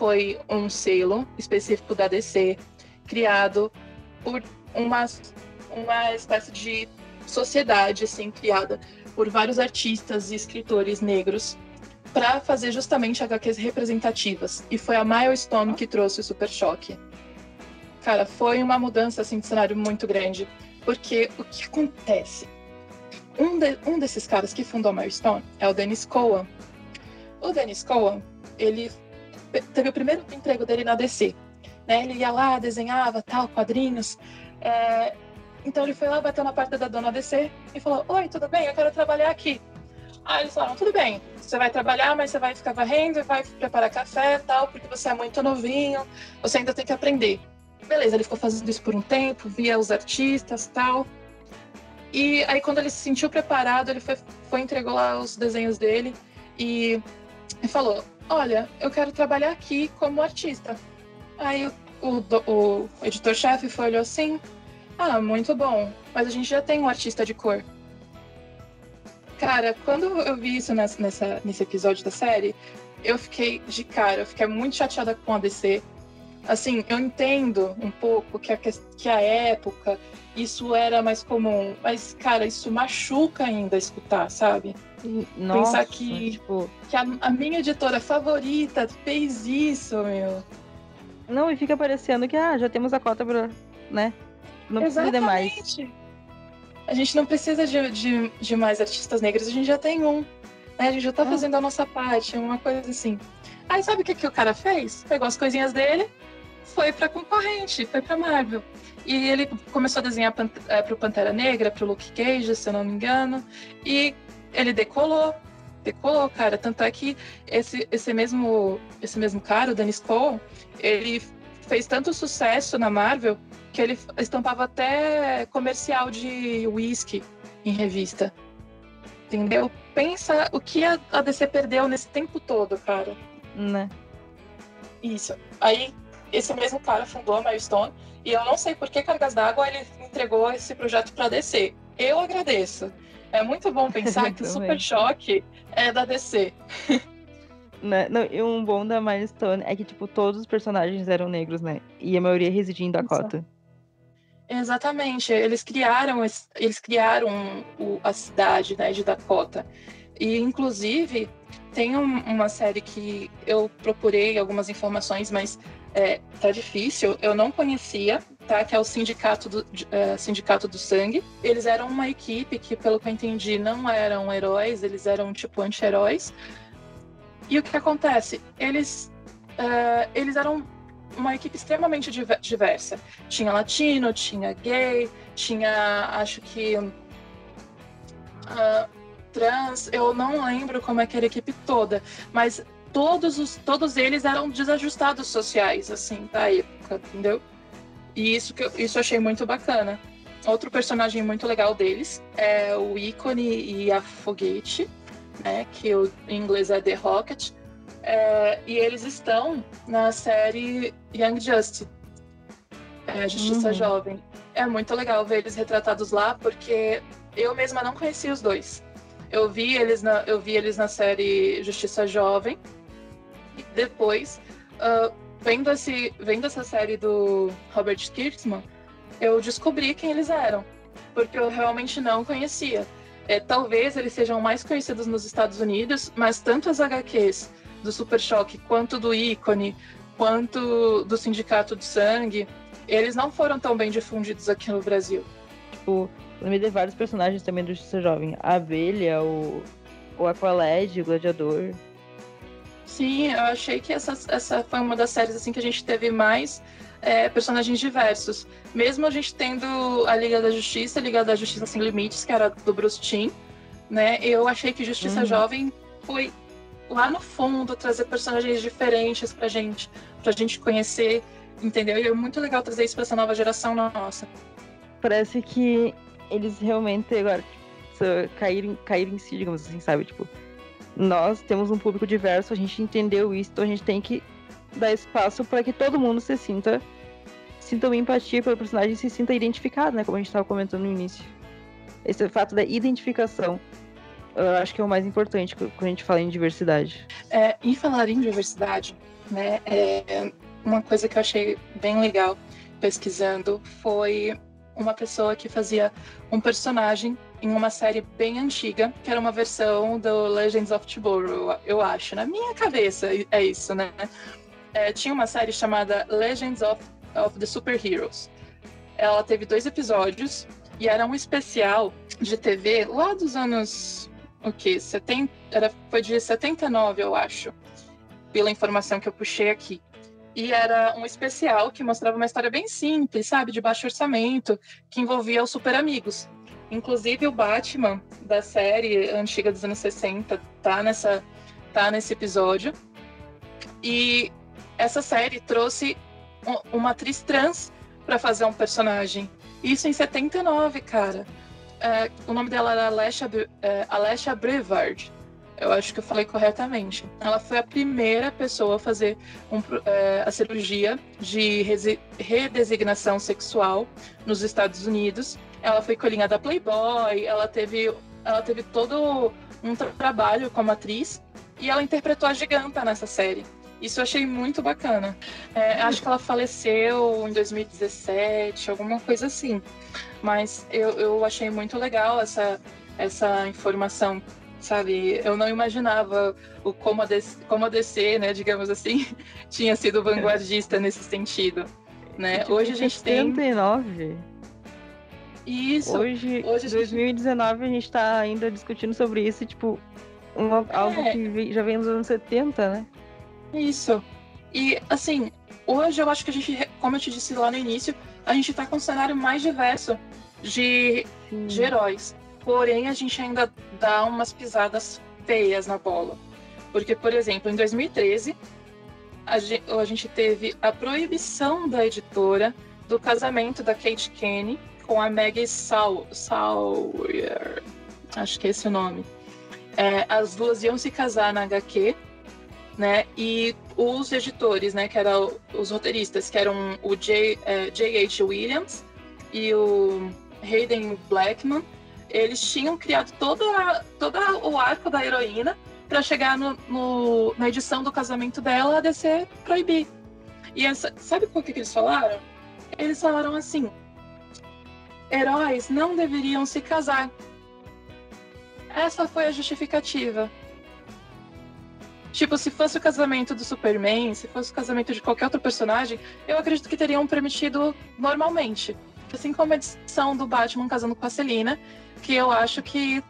Foi um selo específico da DC criado por uma, uma espécie de sociedade assim criada por vários artistas e escritores negros para fazer justamente HQs representativas. E foi a Milestone que trouxe o Super Choque. Cara, foi uma mudança assim, de cenário muito grande. Porque o que acontece? Um, de, um desses caras que fundou a Milestone é o Dennis Cohen. O Dennis Cohen, ele teve o primeiro emprego dele na DC. Né? Ele ia lá, desenhava tal, quadrinhos. É... Então ele foi lá, bateu na porta da dona DC e falou: Oi, tudo bem? Eu quero trabalhar aqui. Aí eles falaram: Tudo bem, você vai trabalhar, mas você vai ficar varrendo vai preparar café tal, porque você é muito novinho, você ainda tem que aprender. Beleza, ele ficou fazendo isso por um tempo, via os artistas tal. E aí, quando ele se sentiu preparado, ele foi, foi entregou lá os desenhos dele e, e falou: Olha, eu quero trabalhar aqui como artista. Aí o, o, o editor-chefe foi olhou assim: Ah, muito bom, mas a gente já tem um artista de cor. Cara, quando eu vi isso nessa, nessa, nesse episódio da série, eu fiquei de cara, eu fiquei muito chateada com a DC. Assim, eu entendo um pouco que a, que a época isso era mais comum, mas, cara, isso machuca ainda escutar, sabe? Nossa, Pensar que, tipo... que a, a, minha editora favorita fez isso, meu. Não, e fica parecendo que ah, já temos a cota pra. né? Não precisa de mais. A gente não precisa de, de, de, mais artistas negros, a gente já tem um. Né? A gente já tá é. fazendo a nossa parte, uma coisa assim. Aí sabe o que, que o cara fez? Pegou as coisinhas dele, foi pra concorrente, foi pra Marvel. E ele começou a desenhar é, pro Pantera Negra, pro Luke Cage, se eu não me engano. E ele decolou. Decolou, cara. Tanto é que esse, esse, mesmo, esse mesmo cara, o Dennis Cole, ele fez tanto sucesso na Marvel que ele estampava até comercial de whisky em revista. Entendeu? Pensa o que a DC perdeu nesse tempo todo, cara. Né? Isso. Aí, esse mesmo cara fundou a Milestone e eu não sei por que Cargas d'Água ele entregou esse projeto para DC. Eu agradeço. É muito bom pensar que o Super Choque é da DC. Né? Não, e um bom da Milestone é que, tipo, todos os personagens eram negros, né? E a maioria residia em Dakota. Exatamente. Eles criaram, eles criaram o, a cidade né, de Dakota. E, inclusive, tem um, uma série que eu procurei algumas informações, mas é, tá difícil. Eu não conhecia, tá? Que é o Sindicato do, é, Sindicato do Sangue. Eles eram uma equipe que, pelo que eu entendi, não eram heróis, eles eram tipo anti-heróis. E o que acontece? Eles, uh, eles eram uma equipe extremamente diversa. Tinha latino, tinha gay, tinha, acho que. Uh, trans, eu não lembro como é que era a equipe toda, mas todos, os, todos eles eram desajustados sociais, assim, da época, entendeu? E isso, que eu, isso eu achei muito bacana. Outro personagem muito legal deles é o ícone e a foguete, né? Que o, em inglês é The Rocket. É, e eles estão na série Young Justice, é, Justiça uhum. Jovem. É muito legal ver eles retratados lá, porque eu mesma não conhecia os dois. Eu vi eles na, eu vi eles na série Justiça Jovem, depois, uh, vendo, esse, vendo essa série do Robert Kirkman, eu descobri quem eles eram, porque eu realmente não conhecia. É, talvez eles sejam mais conhecidos nos Estados Unidos, mas tanto as HQs do Super Choque, quanto do Ícone, quanto do Sindicato de Sangue, eles não foram tão bem difundidos aqui no Brasil. Tipo, me dei vários personagens também do Justiça Jovem. A Abelha, o, o o Gladiador. Sim, eu achei que essa, essa foi uma das séries assim que a gente teve mais é, personagens diversos. Mesmo a gente tendo a Liga da Justiça, a Liga da Justiça Sem Limites, que era do Bruce Timm, né? Eu achei que Justiça uhum. Jovem foi lá no fundo trazer personagens diferentes pra gente, pra gente conhecer, entendeu? E é muito legal trazer isso pra essa nova geração nossa. Parece que eles realmente agora caíram, caíram em si, digamos assim, sabe? Tipo, nós temos um público diverso, a gente entendeu isso, então a gente tem que dar espaço para que todo mundo se sinta sinta uma empatia pelo personagem e se sinta identificado, né? Como a gente estava comentando no início. Esse fato da identificação, eu acho que é o mais importante quando a gente fala em diversidade. É, e falar em diversidade, né? É uma coisa que eu achei bem legal pesquisando foi uma pessoa que fazia um personagem em uma série bem antiga, que era uma versão do Legends of Tomorrow, eu acho. Na minha cabeça é isso, né? É, tinha uma série chamada Legends of, of the Superheroes. Ela teve dois episódios e era um especial de TV lá dos anos. O que? 70, era, foi de 79, eu acho, pela informação que eu puxei aqui. E era um especial que mostrava uma história bem simples, sabe? De baixo orçamento, que envolvia os super amigos. Inclusive o Batman da série antiga dos anos 60 tá nessa tá nesse episódio. E essa série trouxe uma atriz trans para fazer um personagem. Isso em 79, cara. É, o nome dela era Alessia, é, Brevard. Eu acho que eu falei corretamente. Ela foi a primeira pessoa a fazer um, é, a cirurgia de redesignação sexual nos Estados Unidos. Ela foi colinha da Playboy, ela teve, ela teve todo um trabalho como atriz e ela interpretou a giganta nessa série. Isso eu achei muito bacana. É, acho que ela faleceu em 2017, alguma coisa assim. Mas eu, eu achei muito legal essa, essa informação sabe? Eu não imaginava o como a DC, como a DC né, digamos assim, tinha sido vanguardista nesse sentido, né? Hoje a gente 79. tem Isso. Hoje, hoje 2019 a gente está ainda discutindo sobre isso, tipo, uma, é. algo que já vem nos anos 70, né? Isso. E assim, hoje eu acho que a gente, como eu te disse lá no início, a gente está com um cenário mais diverso de, de heróis. Porém, a gente ainda dá umas pisadas feias na bola. Porque, por exemplo, em 2013, a gente, a gente teve a proibição da editora do casamento da Kate Kenny com a Maggie Saw Sawyer. Acho que é esse o nome. É, as duas iam se casar na HQ, né? E os editores, né, que eram os roteiristas, que eram o J.H. É, Williams e o Hayden Blackman, eles tinham criado todo, a, todo o arco da heroína para chegar no, no, na edição do casamento dela a DC proibir. E essa, sabe por que, que eles falaram? Eles falaram assim: heróis não deveriam se casar. Essa foi a justificativa. Tipo, se fosse o casamento do Superman, se fosse o casamento de qualquer outro personagem, eu acredito que teriam permitido normalmente. Assim como a edição do Batman casando com a Celina, que eu acho que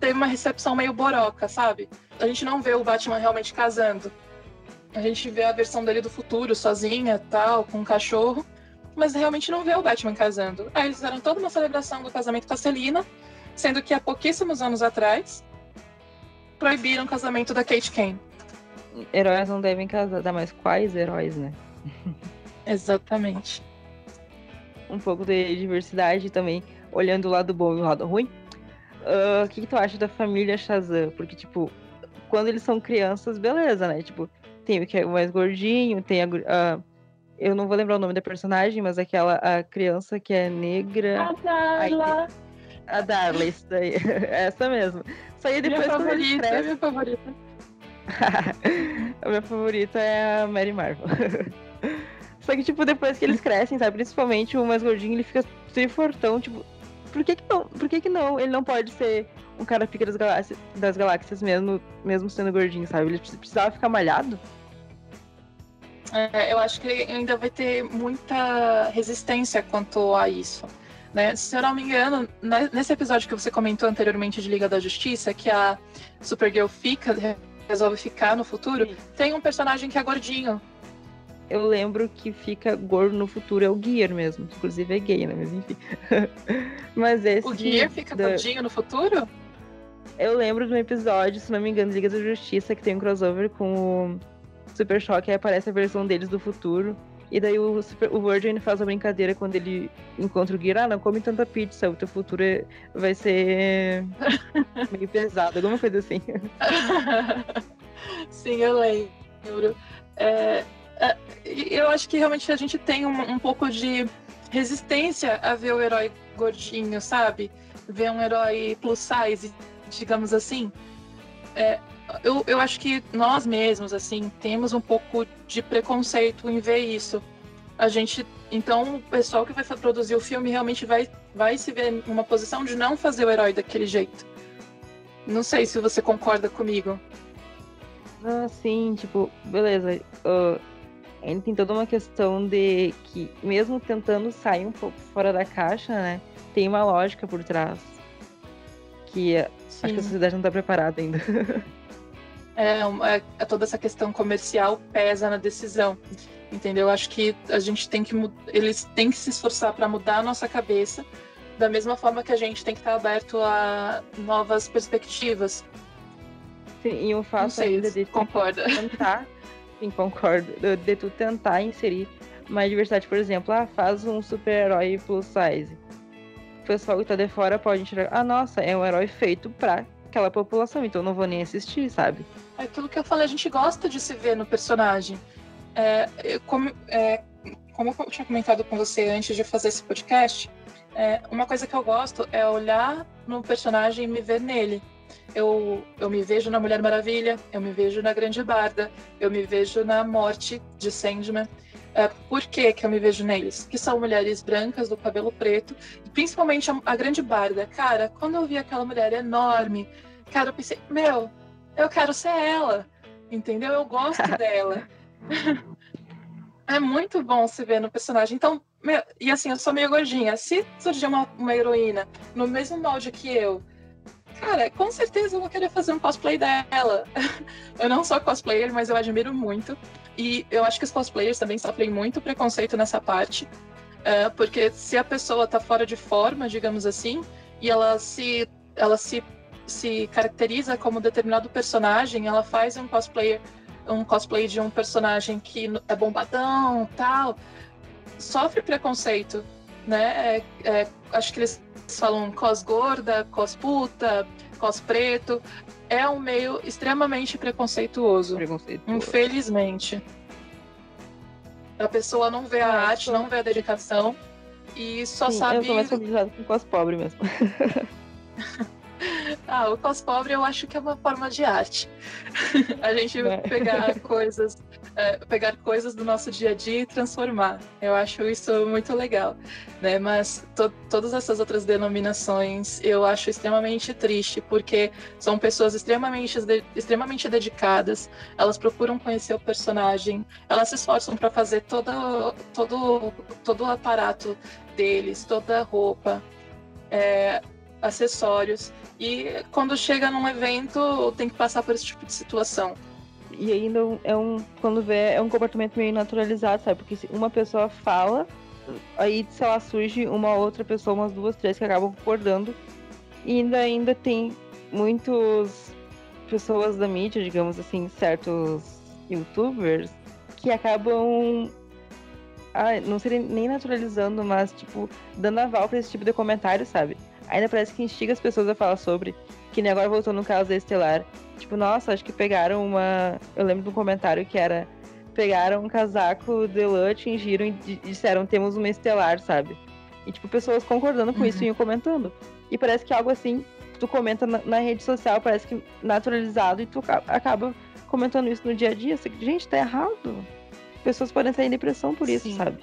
teve uma recepção meio boroca, sabe? A gente não vê o Batman realmente casando. A gente vê a versão dele do futuro, sozinha, tal, com um cachorro, mas realmente não vê o Batman casando. Aí eles fizeram toda uma celebração do casamento com a Celina, sendo que há pouquíssimos anos atrás proibiram o casamento da Kate Kane. Heróis não devem casar, dá mais quais heróis, né? Exatamente. um pouco de diversidade também olhando o lado bom e o lado ruim. Ah, o uh, que, que, tu acha da família Shazam? Porque, tipo, quando eles são crianças, beleza, né? Tipo, tem o que é mais gordinho, tem a. Uh, eu não vou lembrar o nome da personagem, mas aquela a criança que é negra. A Darla. a Darla, isso daí. Essa mesmo. Isso aí depois minha favorita, crescem... minha favorita. a minha favorita é a Mary Marvel. Só que, tipo, depois que eles crescem, sabe? Principalmente o mais gordinho, ele fica fortão, tipo, por que, que não? Por que, que não? Ele não pode ser um cara pica das galáxias, das galáxias mesmo, mesmo sendo gordinho, sabe? Ele precisava ficar malhado. É, eu acho que ainda vai ter muita resistência quanto a isso. Né? Se eu não me engano, nesse episódio que você comentou anteriormente de Liga da Justiça, que a Supergirl fica, resolve ficar no futuro, Sim. tem um personagem que é gordinho eu lembro que fica gordo no futuro é o Gear mesmo. Inclusive é gay, né? Mas enfim. Mas esse. O Gear fica da... gordinho no futuro? Eu lembro de um episódio, se não me engano, Liga da Justiça, que tem um crossover com o Super Choque, aí aparece a versão deles do futuro. E daí o, Super, o Virgin faz a brincadeira quando ele encontra o Gear, ah, não come tanta pizza, o teu futuro é, vai ser meio pesado, alguma coisa assim. Sim, eu lembro. É, é, eu acho que realmente a gente tem um, um, pouco de resistência a ver o herói gordinho, sabe? Ver um herói plus size, digamos assim. É, eu, eu acho que nós mesmos, assim, temos um pouco de preconceito em ver isso. a gente. Então, o pessoal que vai produzir o filme realmente vai, vai se ver numa posição de não fazer o herói daquele jeito. Não sei se você concorda comigo. Ah, sim, tipo, beleza. Uh, ainda tem toda uma questão de que, mesmo tentando sair um pouco fora da caixa, né? Tem uma lógica por trás. Que sim. acho que a sociedade não está preparada ainda. é, é, é, toda essa questão comercial pesa na decisão. Entendeu? Acho que a gente tem que eles têm que se esforçar para mudar a nossa cabeça, da mesma forma que a gente tem que estar aberto a novas perspectivas. Sim, e o fato sei, ainda de concorda. tentar, sim, concordo, de, de tu tentar inserir mais diversidade, por exemplo, ah, faz um super-herói plus size. O pessoal que tá de fora pode enxergar, ah, nossa, é um herói feito pra aquela população, então não vou nem assistir, sabe? É aquilo que eu falei, a gente gosta de se ver no personagem. É, como, é, como eu tinha comentado com você antes de fazer esse podcast, é, uma coisa que eu gosto é olhar no personagem e me ver nele. Eu, eu me vejo na Mulher Maravilha, eu me vejo na Grande Barda, eu me vejo na morte de Sandman. É, por que, que eu me vejo neles? Que são mulheres brancas do cabelo preto, e principalmente a, a Grande Barda. Cara, quando eu vi aquela mulher enorme, cara, eu pensei, meu, eu quero ser ela, entendeu? Eu gosto dela. é muito bom se ver no personagem. Então, meu, e assim, eu sou meio gordinha. Se surgir uma, uma heroína no mesmo molde que eu, cara, com certeza eu vou querer fazer um cosplay dela. eu não sou cosplayer, mas eu admiro muito. E eu acho que os cosplayers também sofrem muito preconceito nessa parte. Uh, porque se a pessoa tá fora de forma, digamos assim, e ela se, ela se, se caracteriza como determinado personagem, ela faz um cosplayer um cosplay de um personagem que é bombadão tal, sofre preconceito, né? É, é, acho que eles falam cos gorda, cos puta, cos preto. É um meio extremamente preconceituoso. preconceituoso. Infelizmente. A pessoa não vê a ah, arte, não vê a dedicação e só Sim, sabe. Eu tô mais familiarizado com cos pobre mesmo. Ah, o cos pobre eu acho que é uma forma de arte. a gente é. pegar coisas, é, pegar coisas do nosso dia a dia e transformar. Eu acho isso muito legal, né? Mas to todas essas outras denominações eu acho extremamente triste, porque são pessoas extremamente, de extremamente dedicadas. Elas procuram conhecer o personagem, elas se esforçam para fazer todo, todo, todo o aparato deles, toda a roupa. É, acessórios. E quando chega num evento, tem que passar por esse tipo de situação. E ainda é um, quando vê, é um comportamento meio naturalizado, sabe? Porque se uma pessoa fala, aí, sei lá, surge uma outra pessoa, umas duas, três que acabam concordando. E ainda, ainda tem muitos pessoas da mídia, digamos assim, certos youtubers, que acabam ah, não seria nem naturalizando, mas, tipo, dando aval pra esse tipo de comentário, sabe? Ainda parece que instiga as pessoas a falar sobre. Que nem agora voltou no caso da Estelar. Tipo, nossa, acho que pegaram uma. Eu lembro de um comentário que era. Pegaram um casaco de lã, tingiram e disseram temos uma estelar, sabe? E, tipo, pessoas concordando com uhum. isso e comentando. E parece que algo assim, tu comenta na, na, rede social, parece que naturalizado e tu acaba comentando isso no dia a dia. Gente, tá errado. Pessoas podem sair em depressão por isso, Sim. sabe?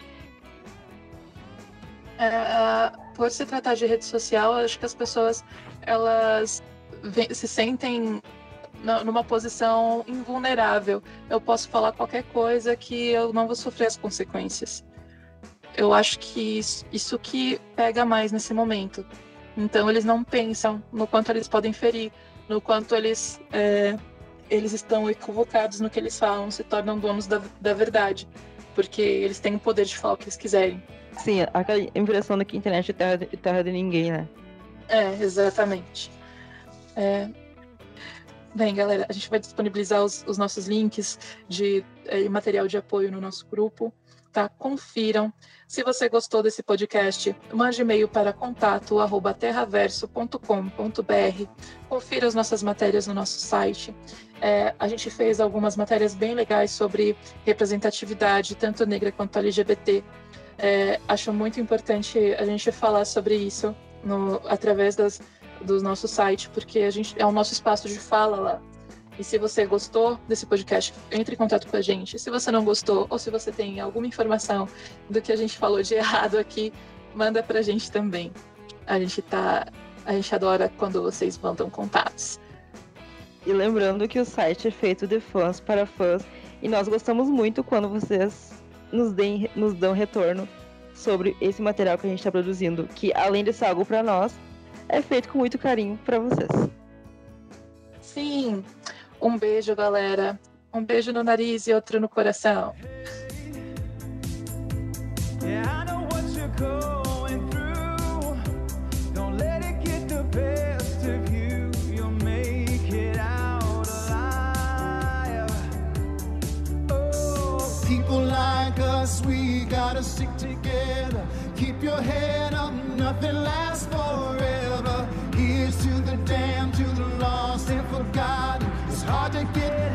É, por se tratar de rede social, acho que as pessoas elas se sentem numa posição invulnerável. Eu posso falar qualquer coisa que eu não vou sofrer as consequências. Eu acho que isso, isso que pega mais nesse momento. Então eles não pensam no quanto eles podem ferir, no quanto eles é, eles estão equivocados no que eles falam, se tornam donos da, da verdade, porque eles têm o poder de falar o que eles quiserem. Sim, aquela impressão de que a internet é terra de, terra de ninguém, né? É, exatamente. É... Bem, galera, a gente vai disponibilizar os, os nossos links de é, material de apoio no nosso grupo, tá? Confiram. Se você gostou desse podcast, mande e-mail para contato@terraverso.com.br. Confira as nossas matérias no nosso site. É, a gente fez algumas matérias bem legais sobre representatividade, tanto negra quanto LGBT, é, acho muito importante a gente falar sobre isso no, através das, do nosso site, porque a gente é o nosso espaço de fala lá. E se você gostou desse podcast, entre em contato com a gente. Se você não gostou, ou se você tem alguma informação do que a gente falou de errado aqui, manda pra gente também. A gente tá. A gente adora quando vocês mandam contatos. E lembrando que o site é feito de fãs para fãs. E nós gostamos muito quando vocês nos, deem, nos dão retorno sobre esse material que a gente está produzindo. Que além de ser algo para nós, é feito com muito carinho para vocês. Sim. Um beijo, galera. Um beijo no nariz e outro no coração. Yeah, like us, we gotta stick together. Keep your head up, nothing lasts forever. Here's to the damned, to the lost and forgotten. It's hard to get